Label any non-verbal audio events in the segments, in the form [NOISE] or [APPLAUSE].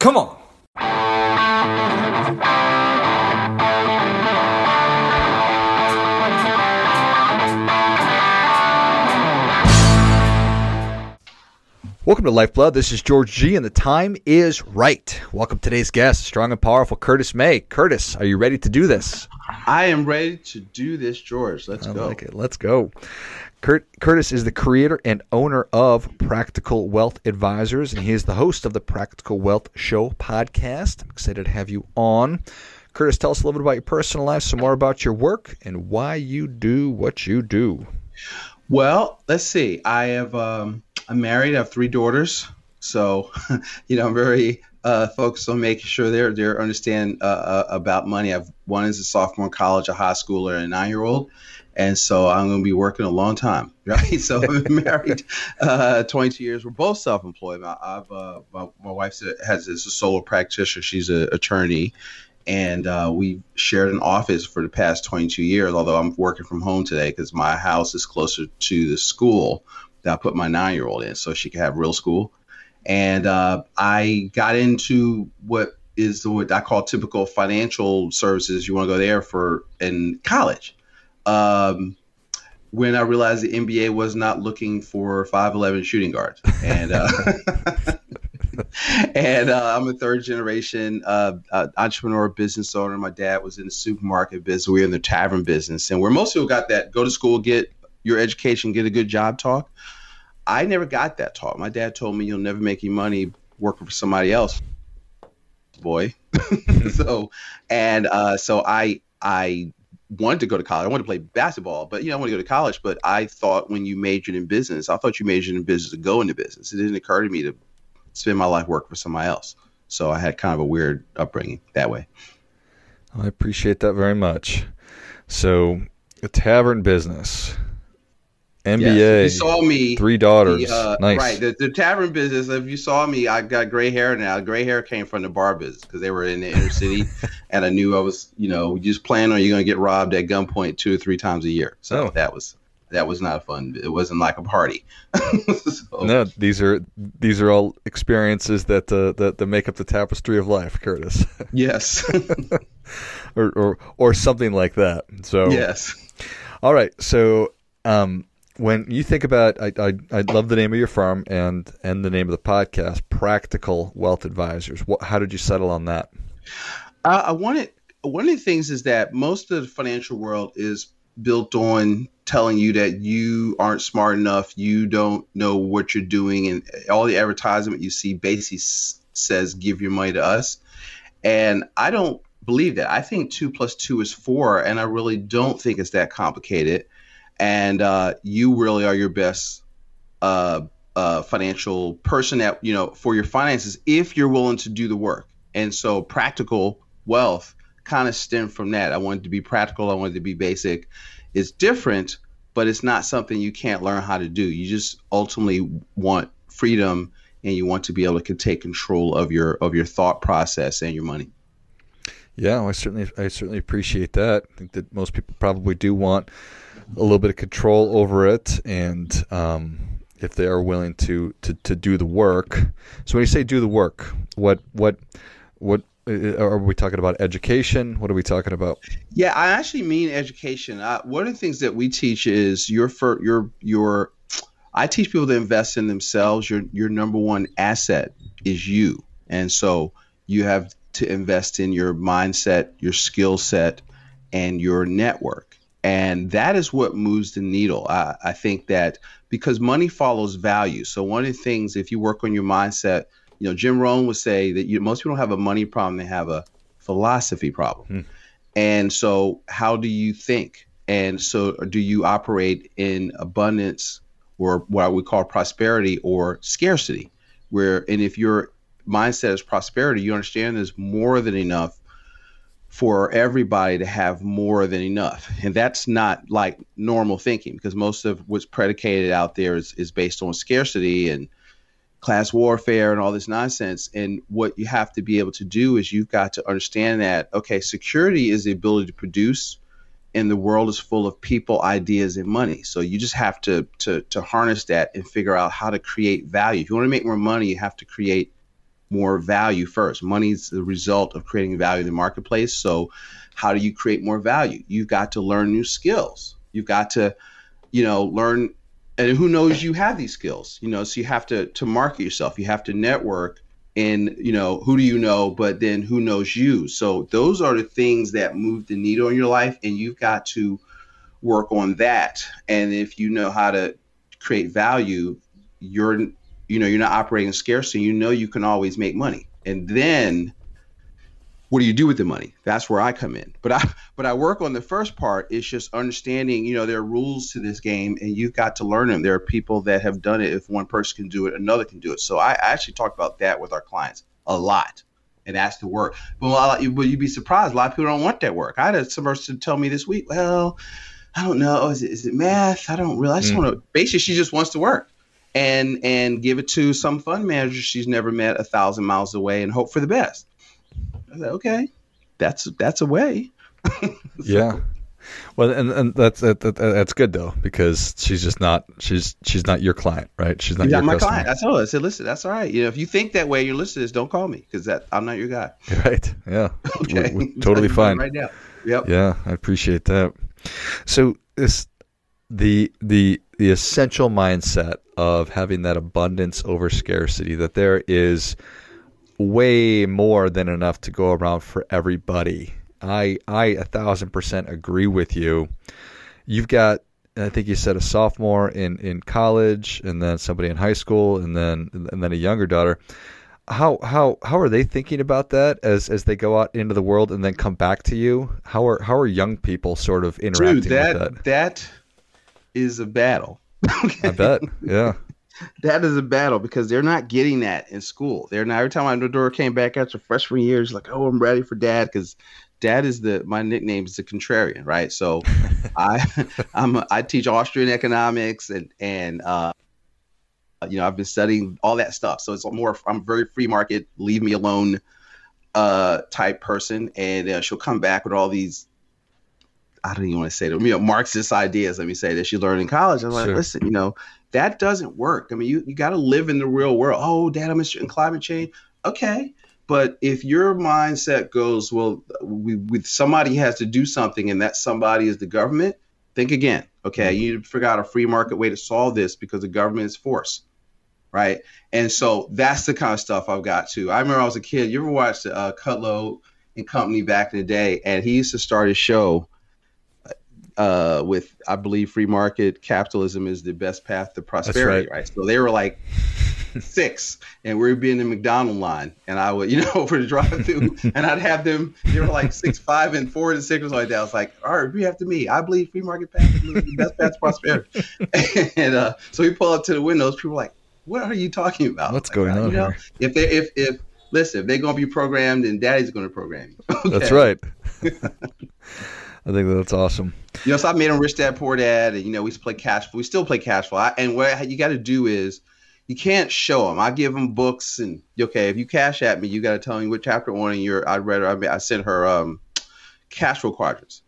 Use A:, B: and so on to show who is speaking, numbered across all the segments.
A: Come on. Welcome to Lifeblood. This is George G, and the time is right. Welcome today's guest, strong and powerful Curtis May. Curtis, are you ready to do this?
B: I am ready to do this, George. Let's
A: I
B: go.
A: like it. Let's go. Kurt, Curtis is the creator and owner of Practical Wealth Advisors, and he is the host of the Practical Wealth Show podcast. I'm excited to have you on. Curtis, tell us a little bit about your personal life, some more about your work, and why you do what you do.
B: Well, let's see. I have um, I'm married. I have three daughters, so [LAUGHS] you know I'm very uh, focused on making sure they're they're understand uh, uh, about money. I've one is a sophomore in college, a high schooler, and a nine year old. And so I'm going to be working a long time, [LAUGHS] right? So I'm [LAUGHS] married uh, 22 years. We're both self-employed. I've uh, my, my wife has is a solo practitioner. She's an attorney, and uh, we shared an office for the past 22 years. Although I'm working from home today because my house is closer to the school that I put my nine-year-old in, so she could have real school. And uh, I got into what is what I call typical financial services. You want to go there for in college. Um, when I realized the NBA was not looking for 5'11 shooting guards. And uh, [LAUGHS] and uh, I'm a third generation uh, uh, entrepreneur, business owner. My dad was in the supermarket business. We are in the tavern business, and where most people got that go to school, get your education, get a good job talk. I never got that talk. My dad told me you'll never make any money working for somebody else, boy. [LAUGHS] so, and uh, so I I wanted to go to college. I wanted to play basketball, but you know, I want to go to college. But I thought when you majored in business, I thought you majored in business to go into business. It didn't occur to me to spend my life working for somebody else. So I had kind of a weird upbringing that way.
A: I appreciate that very much. So, a tavern business, NBA.
B: Yes, you saw me.
A: Three daughters.
B: The, uh,
A: nice.
B: Right. The, the, tavern business. If you saw me, I got gray hair now. Gray hair came from the bar business because they were in the inner city, [LAUGHS] and I knew I was, you know, just planning on you're going to get robbed at gunpoint two or three times a year. So oh. that was that was not fun. It wasn't like a party. [LAUGHS]
A: so. No, these are these are all experiences that uh, that that make up the tapestry of life, Curtis. [LAUGHS]
B: Yes.
A: or, or or something like that. So
B: yes.
A: All right. So um, when you think about, I, I I love the name of your firm and and the name of the podcast, Practical Wealth Advisors. What, how did you settle on that?
B: Uh, I wanted one of the things is that most of the financial world is built on telling you that you aren't smart enough, you don't know what you're doing, and all the advertisement you see basically says give your money to us. And I don't believe that. I think two plus two is four, and I really don't think it's that complicated. And uh, you really are your best uh, uh, financial person that you know for your finances if you're willing to do the work. And so, practical wealth kind of stemmed from that. I wanted to be practical. I wanted to be basic. It's different, but it's not something you can't learn how to do. You just ultimately want freedom and you want to be able to take control of your of your thought process and your money.
A: Yeah, I certainly I certainly appreciate that. I think that most people probably do want a little bit of control over it, and um, if they are willing to, to to do the work. So when you say do the work, what what what uh, are we talking about education? What are we talking about?
B: Yeah, I actually mean education. Uh, one of the things that we teach is your your your. I teach people to invest in themselves. Your your number one asset is you, and so you have to invest in your mindset, your skill set, and your network. And that is what moves the needle. I, I think that because money follows value. So one of the things, if you work on your mindset, you know, Jim Rohn would say that you, most people don't have a money problem; they have a philosophy problem. Hmm. And so, how do you think? And so, do you operate in abundance, or what we call prosperity, or scarcity? Where, and if your mindset is prosperity, you understand there's more than enough for everybody to have more than enough. And that's not like normal thinking because most of what's predicated out there is, is based on scarcity and class warfare and all this nonsense. And what you have to be able to do is you've got to understand that, okay, security is the ability to produce and the world is full of people, ideas, and money. So you just have to to to harness that and figure out how to create value. If you want to make more money, you have to create more value first. Money is the result of creating value in the marketplace. So, how do you create more value? You've got to learn new skills. You've got to, you know, learn. And who knows you have these skills? You know, so you have to to market yourself. You have to network. And you know, who do you know? But then who knows you? So those are the things that move the needle in your life, and you've got to work on that. And if you know how to create value, you're you know you're not operating scarcity. You know you can always make money. And then what do you do with the money? That's where I come in. But I but I work on the first part. It's just understanding, you know, there are rules to this game and you've got to learn them. There are people that have done it. If one person can do it, another can do it. So I actually talk about that with our clients a lot. And that's the work. But, but you'd be surprised. A lot of people don't want that work. I had some person tell me this week, well, I don't know. Is it, is it math? I don't really. I just mm. want to. Basically, she just wants to work, and and give it to some fund manager she's never met a thousand miles away, and hope for the best. I said, okay, that's that's a way.
A: so, [LAUGHS] yeah. Well, and, and that's that, that, that's good though because she's just not she's she's not your client, right? She's not your my customer. client.
B: I told her. I said, listen, that's all right. You know, if you think that way, your listeners don't call me because that I'm not your guy. [LAUGHS]
A: Right. Yeah. [LAUGHS] okay. We're, we're totally fine. Right now. Yep. Yeah, I appreciate that. So this the the the essential mindset of having that abundance over scarcity that there is way more than enough to go around for everybody. I I a thousand percent agree with you. You've got I think you said a sophomore in, in college and then somebody in high school and then and then a younger daughter how how how are they thinking about that as as they go out into the world and then come back to you? How are how are young people sort of interacting Dude, that, with
B: that? That is a battle.
A: I bet. Yeah. [LAUGHS]
B: that is a battle because they're not getting that in school. They're not. Every time my daughter came back after freshman year, she's like, "Oh, I'm ready for dad," because dad is the my nickname is the contrarian, right? So, [LAUGHS] I I'm a, I teach Austrian economics and and uh, you know, I've been studying all that stuff. So it's more, I'm very free market, leave me alone uh, type person. And uh, she'll come back with all these, I don't even want to say them, you know, Marxist ideas, let me say, that she learned in college. I'm like, sure. listen, you know, that doesn't work. I mean, you, you got to live in the real world. Oh, dad, I'm in climate change. Okay. But if your mindset goes, well, we, we, somebody has to do something and that somebody is the government, think again. Okay, mm-hmm. you figure out a free market way to solve this because the government is force right? And so that's the kind of stuff I've got too. I remember I was a kid. You ever watched uh, Kudlow and Company back in the day? And he used to start his show uh, with, I believe, free market capitalism is the best path to prosperity, right. right. So they were like [LAUGHS] six, and we would be in the McDonald line, and I would, you know, [LAUGHS] over the drive-through, and I'd have them. They were like six, [LAUGHS] five, and four and six or like that. I was like, all right, repeat after me. I believe free market path is the best path to prosperity. and uh, so we pull up to the windows. People were like, what are you talking about?
A: What's like, going on you know, here?
B: If they if if listen, if they're gonna be programmed, then daddy's gonna program you.
A: Okay? That's right. I think that's awesome.
B: You know, so I made him rich dad, poor dad, and you know, we play cash flow. We still play cash flow. I, and what you got to do is, you can't show them. I give them books, and okay, if you cash at me, you got to tell me what chapter one in your. I read. Her, I, mean, I sent her um, cash flow quadrants.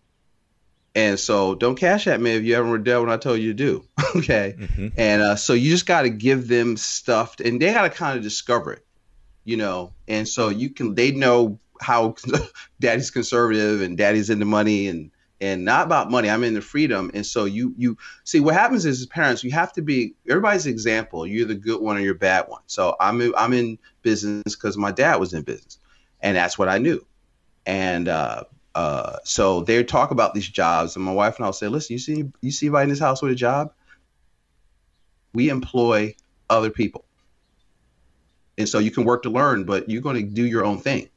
B: And so don't cash at me if you haven't read what I told you to do. [LAUGHS] okay. Mm-hmm. And uh, so you just got to give them stuff and they got to kind of discover it, you know. And so you can, they know how [LAUGHS] daddy's conservative and daddy's into money and, and not about money. I'm in the freedom. And so you, you see what happens is as parents, you have to be everybody's example. You're the good one or you're bad one. So I'm, in, I'm in business because my dad was in business and that's what I knew. And, uh, uh, so they talk about these jobs, and my wife and I'll say, "Listen, you see, you see anybody in this house with a job? We employ other people, and so you can work to learn, but you're going to do your own thing."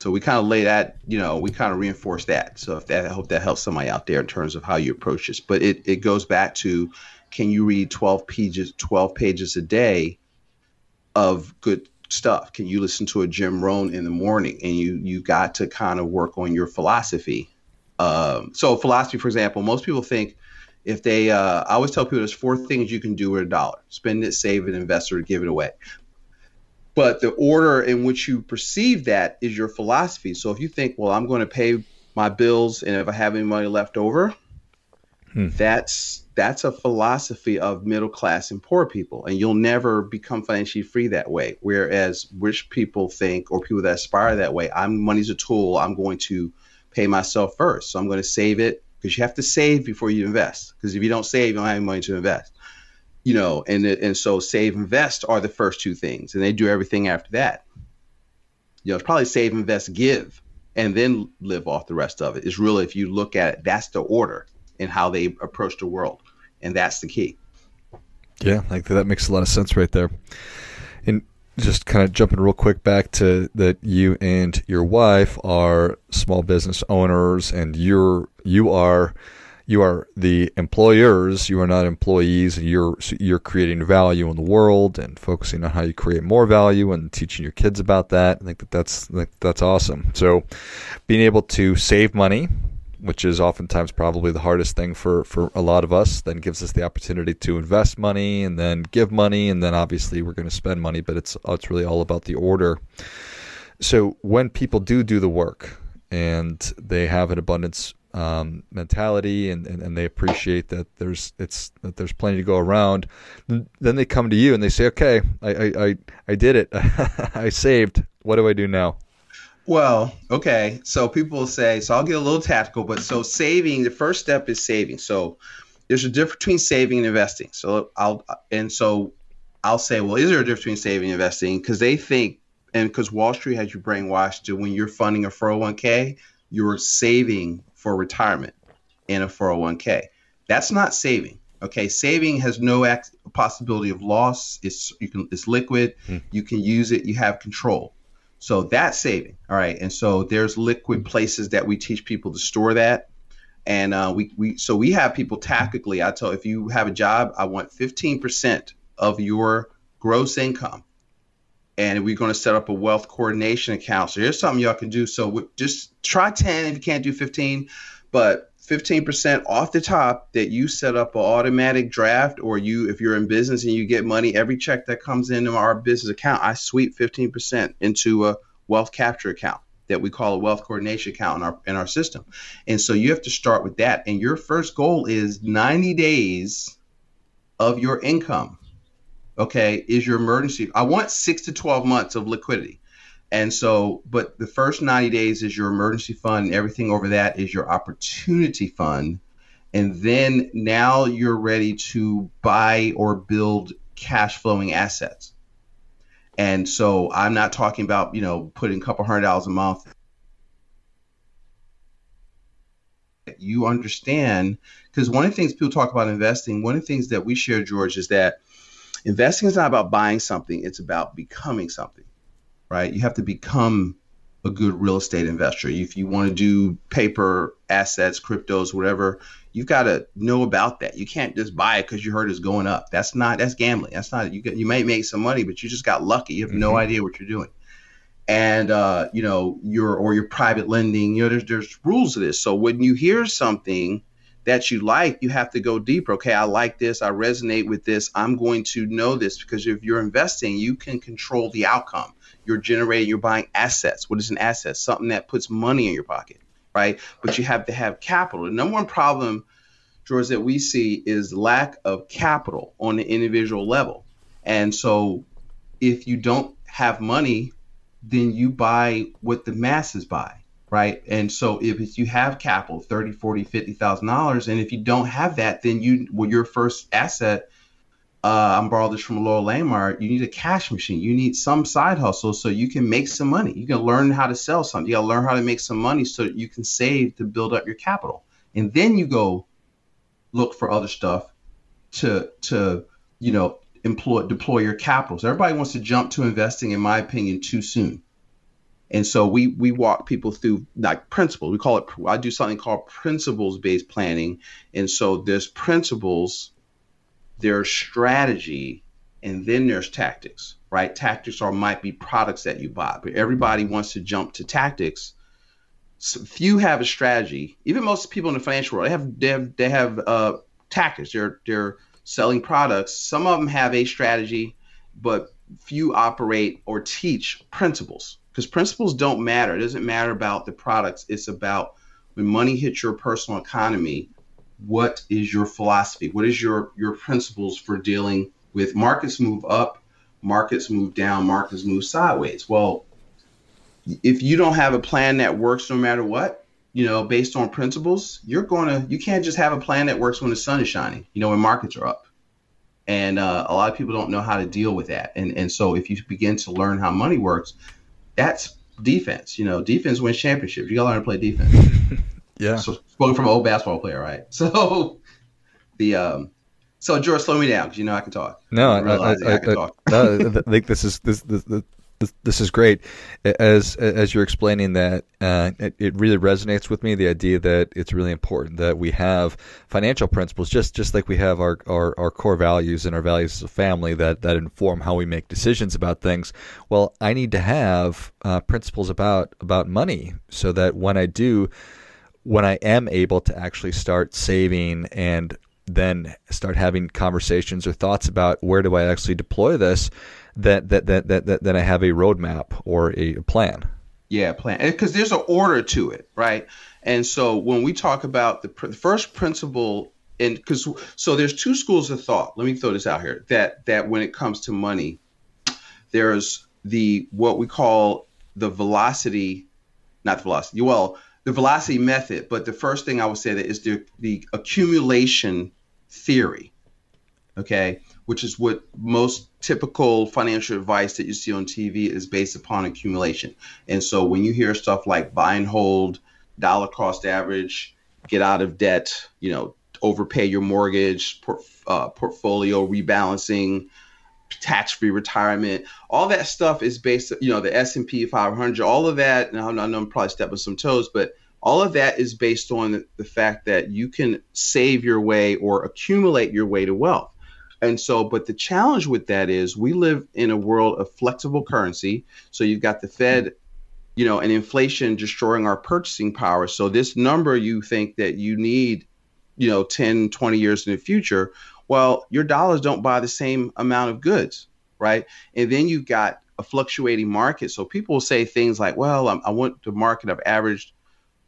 B: So we kind of lay that, you know, we kind of reinforce that. So if that, I hope that helps somebody out there in terms of how you approach this. But it, it goes back to, can you read 12 pages, 12 pages a day of good stuff. Can you listen to a Jim Rohn in the morning? And you you got to kind of work on your philosophy. Um, so philosophy, for example, most people think if they, uh, I always tell people there's four things you can do with a dollar: spend it, save it, invest it, or give it away. But the order in which you perceive that is your philosophy. So if you think, well, I'm going to pay my bills, and if I have any money left over, Hmm. That's that's a philosophy of middle class and poor people, and you'll never become financially free that way. Whereas rich people think, or people that aspire that way, I'm money's a tool. I'm going to pay myself first, so I'm going to save it because you have to save before you invest. Because if you don't save, you don't have any money to invest. You know, and and so save, invest are the first two things, and they do everything after that. You know, it's probably save, invest, give, and then live off the rest of it. Is really, if you look at it, that's the order and how they approach the world, and that's the key.
A: Yeah, like that makes a lot of sense right there. And just kind of jumping real quick back to that you and your wife are small business owners and you're you are you are the employers you are not employees and you're you're creating value in the world and focusing on how you create more value and teaching your kids about that i think that that's that's awesome so being able to save money which is oftentimes probably the hardest thing for, for a lot of us, then gives us the opportunity to invest money and then give money, and then obviously we're going to spend money, but it's it's really all about the order. So when people do do the work and they have an abundance um, mentality and, and, and, they appreciate that there's it's that there's plenty to go around, then they come to you and they say, okay, I I, I, I did it, [LAUGHS] I saved. What do I do now?
B: Well, okay. So people say, so I'll get a little tactical, but so saving, the first step is saving. So there's a difference between saving and investing. So I'll, and so I'll say, well, is there a difference between saving and investing? Because they think, and because Wall Street has you brainwashed to when you're funding a 401k, you're saving for retirement in a 401k. That's not saving. Okay, saving has no ex- possibility of loss. It's you can it's liquid. Hmm. You can use it. You have control. So that's saving. All right. And so there's liquid places that we teach people to store that. And uh, we, we so we have people tactically. I tell if you have a job, I want 15% of your gross income. And we're going to set up a wealth coordination account. So here's something y'all can do. So just try 10 if you can't do 15, but 15% off the top that you set up an automatic draft or you if you're in business and you get money every check that comes into our business account i sweep 15% into a wealth capture account that we call a wealth coordination account in our in our system and so you have to start with that and your first goal is 90 days of your income okay is your emergency i want 6 to 12 months of liquidity and so, but the first 90 days is your emergency fund, and everything over that is your opportunity fund. And then now you're ready to buy or build cash flowing assets. And so I'm not talking about, you know, putting a couple hundred dollars a month. You understand, because one of the things people talk about investing, one of the things that we share, George, is that investing is not about buying something, it's about becoming something right? You have to become a good real estate investor. If you want to do paper assets, cryptos, whatever, you've got to know about that. You can't just buy it because you heard it's going up. That's not that's gambling. That's not you. You may make some money, but you just got lucky. You have mm-hmm. no idea what you're doing. And uh, you know your or your private lending. You know there's there's rules to this. So when you hear something that you like, you have to go deeper. Okay, I like this. I resonate with this. I'm going to know this because if you're investing, you can control the outcome you're generating, you're buying assets. What is an asset? Something that puts money in your pocket, right? But you have to have capital. The number one problem, George, that we see is lack of capital on the individual level. And so if you don't have money, then you buy what the masses buy right and so if you have capital 30 40 50 thousand dollars and if you don't have that then you well your first asset uh, I'm borrowing this from Loral Langemeier. You need a cash machine. You need some side hustle so you can make some money. You can learn how to sell something. You got to learn how to make some money so you can save to build up your capital. And then you go look for other stuff to to you know employ deploy your capital. So everybody wants to jump to investing, in my opinion, too soon. And so we we walk people through like principles. We call it. I do something called principles based planning. And so there's principles there's strategy, and then there's tactics, right? Tactics are might be products that you buy, but everybody wants to jump to tactics. So few have a strategy. Even most people in the financial world, they have they have, they have uh, tactics. They're they're selling products. Some of them have a strategy, but few operate or teach principles because principles don't matter. It doesn't matter about the products. It's about when money hits your personal economy, what is your philosophy? What is your your principles for dealing with markets move up, markets move down, markets move sideways? Well, if you don't have a plan that works no matter what, you know, based on principles, you're to you can't just have a plan that works when the sun is shining, you know, when markets are up. And uh, a lot of people don't know how to deal with that. And and so if you begin to learn how money works, that's defense. You know, defense wins championships. You got to learn to play defense. [LAUGHS]
A: yeah.
B: So spoken from an old basketball player, right? [LAUGHS] So the um, so George, slow me down because you know I can talk.
A: No, I, I, I, I, can talk. I think this is this, this, this this, is great. As as you're explaining that, uh, it, it, really resonates with me. The idea that it's really important that we have financial principles, just just like we have our, our, our core values and our values as a family that that inform how we make decisions about things. Well, I need to have uh, principles about about money so that when I do, when I am able to actually start saving and then start having conversations or thoughts about where do I actually deploy this that that that that that, that I have a roadmap or a plan.
B: Yeah, plan because there's an order to it, right? And so when we talk about the, pr- the first principle, and because so there's two schools of thought. Let me throw this out here that that when it comes to money, there's the what we call the velocity, not the velocity. Well, the velocity method. But the first thing I would say that is the the accumulation theory. Okay, which is what most typical financial advice that you see on TV is based upon accumulation. And so when you hear stuff like buy and hold, dollar cost average, get out of debt, you know, overpay your mortgage, uh, portfolio rebalancing, tax-free retirement, all that stuff is based, you know, the S&P 500, all of that. And I know I'm probably stepping some toes, but all of that is based on the fact that you can save your way or accumulate your way to wealth. And so, but the challenge with that is we live in a world of flexible currency. So you've got the Fed, you know, and inflation destroying our purchasing power. So this number you think that you need, you know, 10, 20 years in the future, well, your dollars don't buy the same amount of goods, right? And then you've got a fluctuating market. So people will say things like, well, I'm, i want the market, I've averaged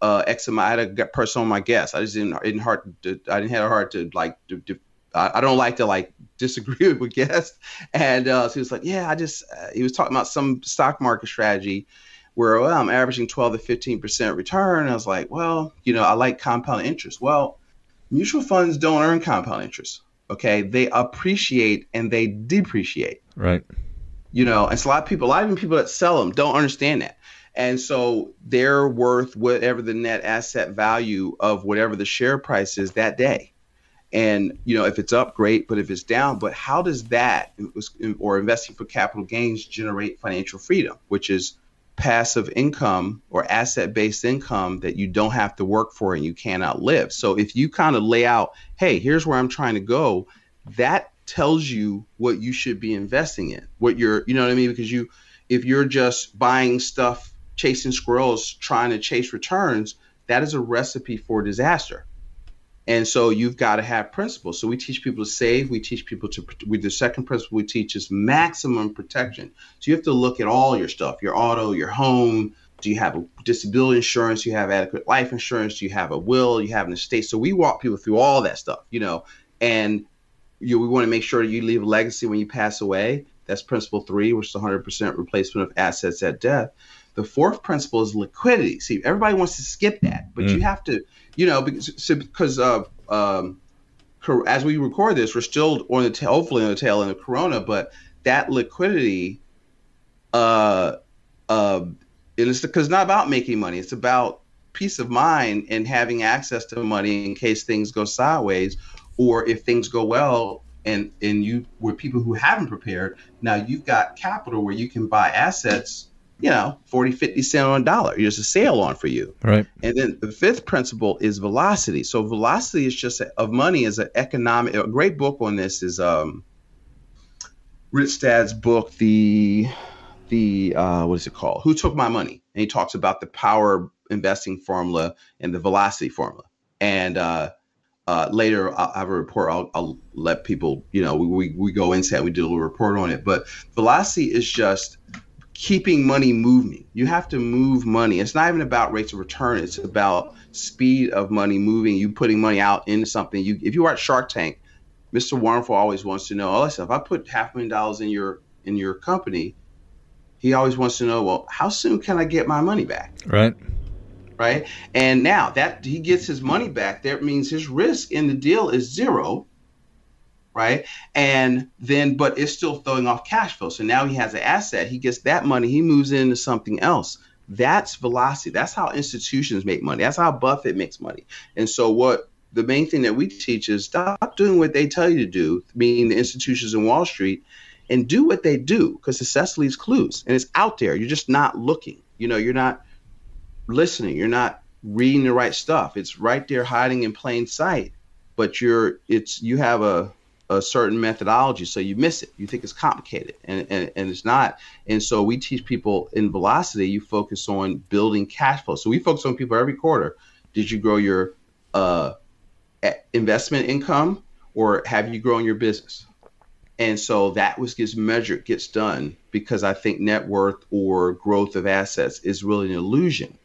B: uh, X amount. I had a person on my guest. I just didn't, didn't hard to, I didn't have a heart to like to, to I, don't like to like disagree [LAUGHS] with guests. And uh, so he was like, yeah, I just, uh, he was talking about some stock market strategy where well, I'm averaging 12 to 15% return. I was like, well, you know, I like compound interest. Well, mutual funds don't earn compound interest. Okay. They appreciate and they depreciate.
A: Right.
B: You know, and a lot of people, a lot of even people that sell them don't understand that. And so they're worth whatever the net asset value of whatever the share price is that day. And you know, if it's up, great. But if it's down, but how does that or investing for capital gains generate financial freedom, which is passive income or asset-based income that you don't have to work for and you cannot live. So if you kind of lay out, hey, here's where I'm trying to go, that tells you what you should be investing in. What you're, you know what I mean? Because you, if you're just buying stuff, chasing squirrels, trying to chase returns, that is a recipe for disaster. And so you've got to have principles. So we teach people to save. We teach people to. We, the second principle we teach is maximum protection. So you have to look at all your stuff: your auto, your home. Do you have disability insurance? Do you have adequate life insurance? Do you have a will? You have an estate. So we walk people through all that stuff, you know. And you, we want to make sure you leave a legacy when you pass away. That's principle three, which is 100% replacement of assets at death. The fourth principle is liquidity. See, everybody wants to skip that, but mm. you have to you know, because because uh, um, as we record this, we're still on the tail, hopefully on the tail end of Corona, but that liquidity, uh, uh, it's because not about making money. It's about peace of mind and having access to money in case things go sideways, or if things go well. And, and you were people who haven't prepared. Now you've got capital where you can buy assets you know, 40, 50 cent on a dollar. There's a sale on for you.
A: Right.
B: And then the fifth principle is velocity. So velocity is just a, of money is an economic, a great book on this is um, Rich Dad's book, the, the, uh, what is it called? Who Took My Money? And he talks about the power investing formula and the velocity formula. And, uh, uh, later I'll have a report. I'll, I'll let people, you know, we, we, we go into that. We do a little report on it. But velocity is just keeping money moving. You have to move money. It's not even about rates of return. It's about speed of money moving. You putting money out into something. You if you are at Shark Tank, Mr. Wonderful always wants to know. Oh, listen, if I put half a million dollars in your in your company, he always wants to know. Well, how soon can I get my money back?
A: Right.
B: Right. And now that he gets his money back, that means his risk in the deal is zero right? And then, but it's still throwing off cash flow. So now he has an asset. He gets that money. He moves into something else. That's velocity. That's how institutions make money. That's how Buffett makes money. And so, what the main thing that we teach is stop doing what they tell you to do, meaning the institutions in Wall Street, and do what they do because success leaves clues and it's out there. You're just not looking. You know, you're not listening. You're not reading the right stuff. It's right there hiding in plain sight. But you're it's you have a a certain methodology, so you miss it. You think it's complicated, and, and, and it's not. And so we teach people in velocity, you focus on building cash flow. So we focus on people every quarter. Did you grow your uh, investment income, or have you grown your business? And so that was gets measured, gets done because I think net worth or growth of assets is really an illusion.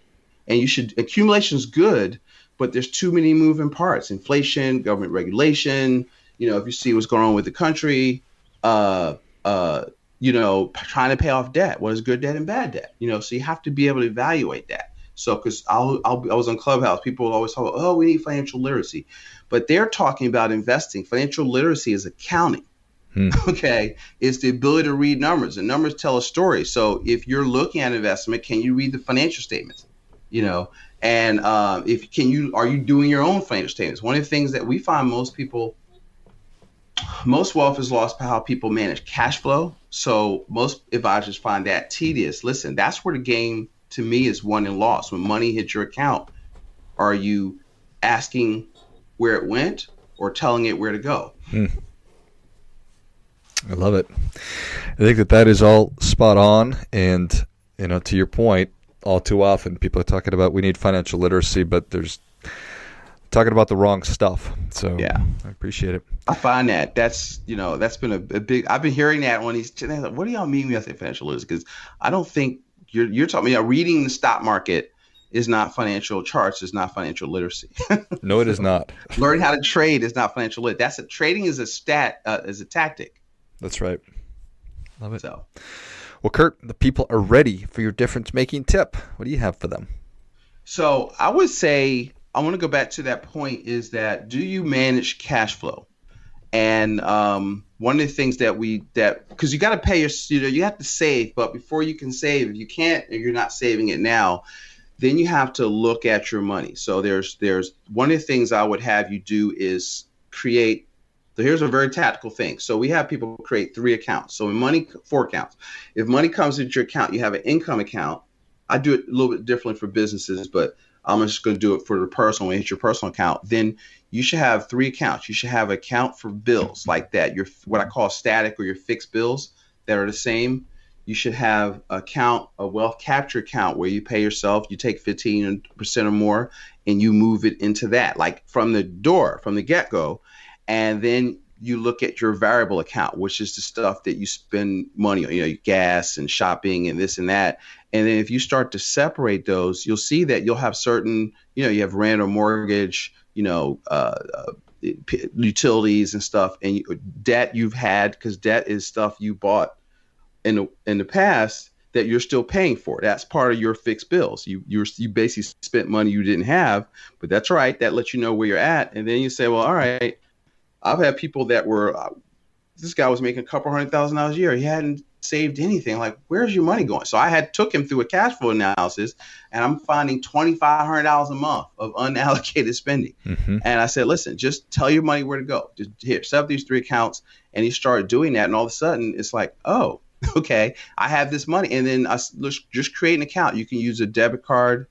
B: And you should accumulation is good, but there's too many moving parts: inflation, government regulation, you know, if you see what's going on with the country, uh, uh, you know, trying to pay off debt. What is good debt and bad debt? You know, so you have to be able to evaluate that. So, because I'll, I'll, i was on Clubhouse, people always talk, oh, we need financial literacy, but they're talking about investing. Financial literacy is accounting. Hmm. [LAUGHS] Okay, it's the ability to read numbers, and numbers tell a story. So, if you're looking at investment, can you read the financial statements? You know, and uh, if can you are you doing your own financial statements? One of the things that we find most people most wealth is lost by how people manage cash flow. So most advisors find that tedious. Listen, that's where the game to me is won and lost. When money hits your account, are you asking where it went or telling it where to go? Hmm.
A: I love it. I think that that is all spot on. And, you know, to your point, all too often people are talking about we need financial literacy, but there's talking about the wrong stuff. So yeah, I appreciate it.
B: I find that that's you know that's been a, a big. I've been hearing that when he's like, what do y'all mean when I say financial literacy? Because I don't think you're you're talking. You know, reading the stock market is not financial charts. Is not financial literacy. [LAUGHS]
A: no, it is not.
B: Learning how to trade is not financial lit. That's a trading is a stat uh, is a tactic.
A: That's right. Love it. So. Well, Kurt, the people are ready for your difference making tip. What do you have for them?
B: So I would say I want to go back to that point is that do you manage cash flow? And um, one of the things that we that because you got to pay your you know you have to save, but before you can save, if you can't, if you're not saving it now, then you have to look at your money. So there's there's one of the things I would have you do is create. So here's a very tactical thing. So we have people create three accounts. So in money, four accounts. If money comes into your account, you have an income account. I do it a little bit differently for businesses, but I'm just going to do it for the personal when it's your personal account, then you should have three accounts. You should have an account for bills like that, your what I call static or your fixed bills that are the same. You should have a account, a wealth capture account where you pay yourself, you take 15% or more, and you move it into that, like from the door, from the get go. And then you look at your variable account, which is the stuff that you spend money on, you know, gas and shopping and this and that. And then if you start to separate those, you'll see that you'll have certain, you know, you have rent or mortgage, you know, uh, uh, utilities and stuff, and you, debt you've had because debt is stuff you bought in the in the past that you're still paying for. That's part of your fixed bills. You you you basically spent money you didn't have, but that's right. That lets you know where you're at, and then you say, well, all right. I've had people that were. Uh, this guy was making a couple hundred thousand dollars a year. He hadn't saved anything. Like, where's your money going? So I had took him through a cash flow analysis, and I'm finding twenty five hundred dollars a month of unallocated spending. Mm-hmm. And I said, listen, just tell your money where to go. Just here, set up these three accounts. And he started doing that, and all of a sudden, it's like, oh, [LAUGHS] okay, I have this money, and then I just create an account. You can use a debit card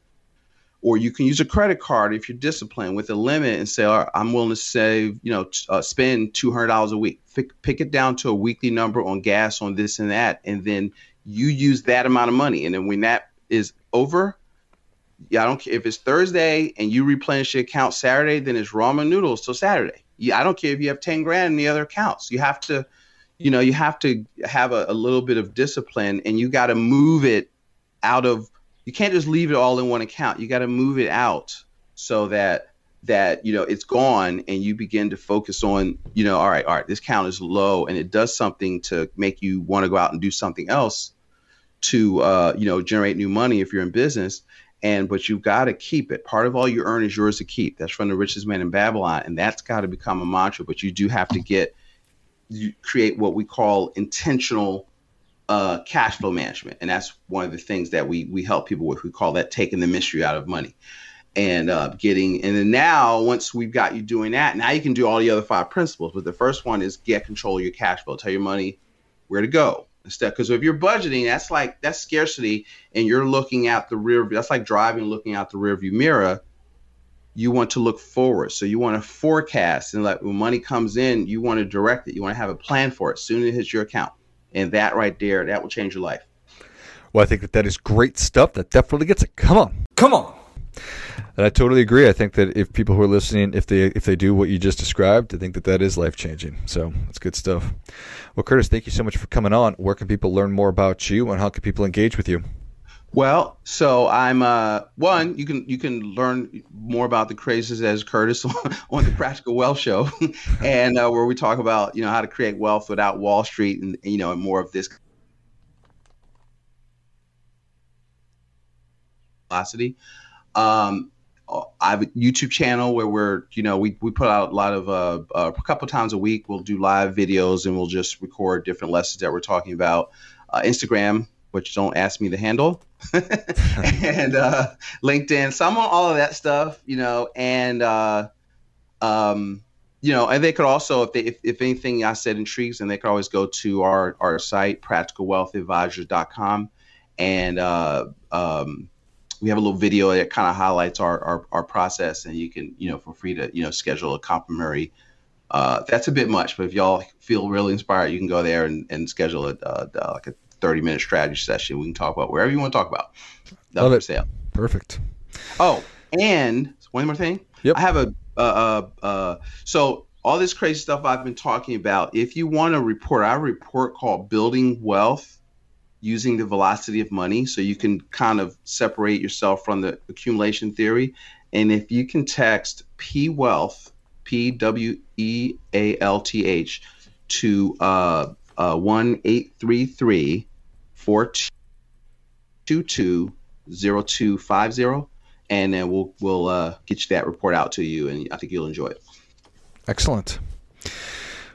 B: or you can use a credit card if you're disciplined with a limit and say, All right, I'm willing to save, you know, uh, spend $200 a week. Pick, pick it down to a weekly number on gas, on this and that, and then you use that amount of money. And then when that is over, yeah, I don't care if it's Thursday and you replenish your account Saturday, then it's ramen noodles till Saturday. Yeah, I don't care if you have 10 grand in the other accounts. You have to you know, you have to have a, a little bit of discipline and you got to move it out of, you can't just leave it all in one account. You got to move it out so that, that, you know, it's gone and you begin to focus on, you know, all right, all right, this count is low and it does something to make you want to go out and do something else to, uh, you know, generate new money if you're in business and but you've got to keep it. Part of all you earn is yours to keep. That's from the richest man in Babylon, and that's got to become a mantra. But you do have to get you create what we call intentional uh, cash flow management, and that's one of the things that we we help people with. We call that taking the mystery out of money, and uh, getting. And then now, once we've got you doing that, now you can do all the other five principles. But the first one is get control of your cash flow. Tell your money where to go instead. Because if you're budgeting, that's like that's scarcity, and you're looking out the rear. That's like driving, looking out the rearview mirror you want to look forward. So you want to forecast and like when money comes in, you want to direct it. You want to have a plan for it soon as it hits your account. And that right there, that will change your life.
A: Well, I think that that is great stuff. That definitely gets it. Come on, come on. And I totally agree. I think that if people who are listening, if they if they do what you just described, I think that that is life changing. So it's good stuff. Well, Curtis, thank you so much for coming on. Where can people learn more about you, and how can people engage with you?
B: Well, so I'm uh, one. You can you can learn more about the crazes as Curtis [LAUGHS] on, the Practical Wealth Show, [LAUGHS] and uh, where we talk about you know how to create wealth without Wall Street, and you know, and more of this velocity. Um, I have a YouTube channel where we're, you know, we, we put out a lot of, uh, uh, a couple times a week, we'll do live videos and we'll just record different lessons that we're talking about. Uh, Instagram, which don't ask me to handle, [LAUGHS] and uh, LinkedIn. So I'm on all of that stuff, you know, and uh, um, you know, and they could also, if they, if, if anything I said intrigues, and they could always go to our our site, practicalwealthadvisors.com, and uh, um, we have a little video that kind of highlights our, our, our process, and you can, you know, for free to, you know, schedule a complimentary. Uh, that's a bit much, but if y'all feel really inspired, you can go there and, and schedule a, like a 30 minute strategy session. We can talk about wherever you want to talk about.
A: Love it. Sale. Perfect.
B: Oh, and one more thing.
A: Yep.
B: I have a, uh, uh, uh, so all this crazy stuff I've been talking about. If you want to report, I have a report called Building Wealth using the velocity of money. So you can kind of separate yourself from the accumulation theory. And if you can text P Wealth, P W E A L T H, to uh, 1 833 422 0250 and then we'll we'll uh, get you that report out to you and I think you'll enjoy it.
A: Excellent.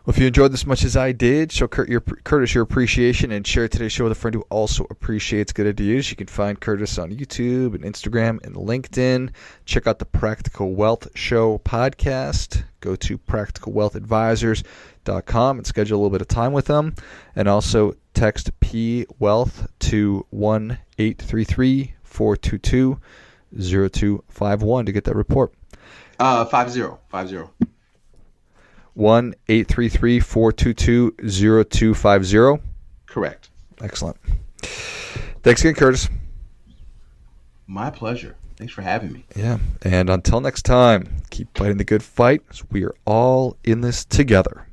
A: Well, if you enjoyed this much as I did, show Kurt your, Curtis your appreciation and share today's show with a friend who also appreciates good ideas. You can find Curtis on YouTube and Instagram and LinkedIn. Check out the Practical Wealth Show podcast. Go to practicalwealthadvisors.com and schedule a little bit of time with them. And also text P Wealth to 1 833 422 0251 to get that report.
B: Uh, 50. 50.
A: 1 833 422 0250.
B: Correct.
A: Excellent. Thanks again, Curtis.
B: My pleasure. Thanks for having me.
A: Yeah. And until next time, keep fighting the good fight. We are all in this together.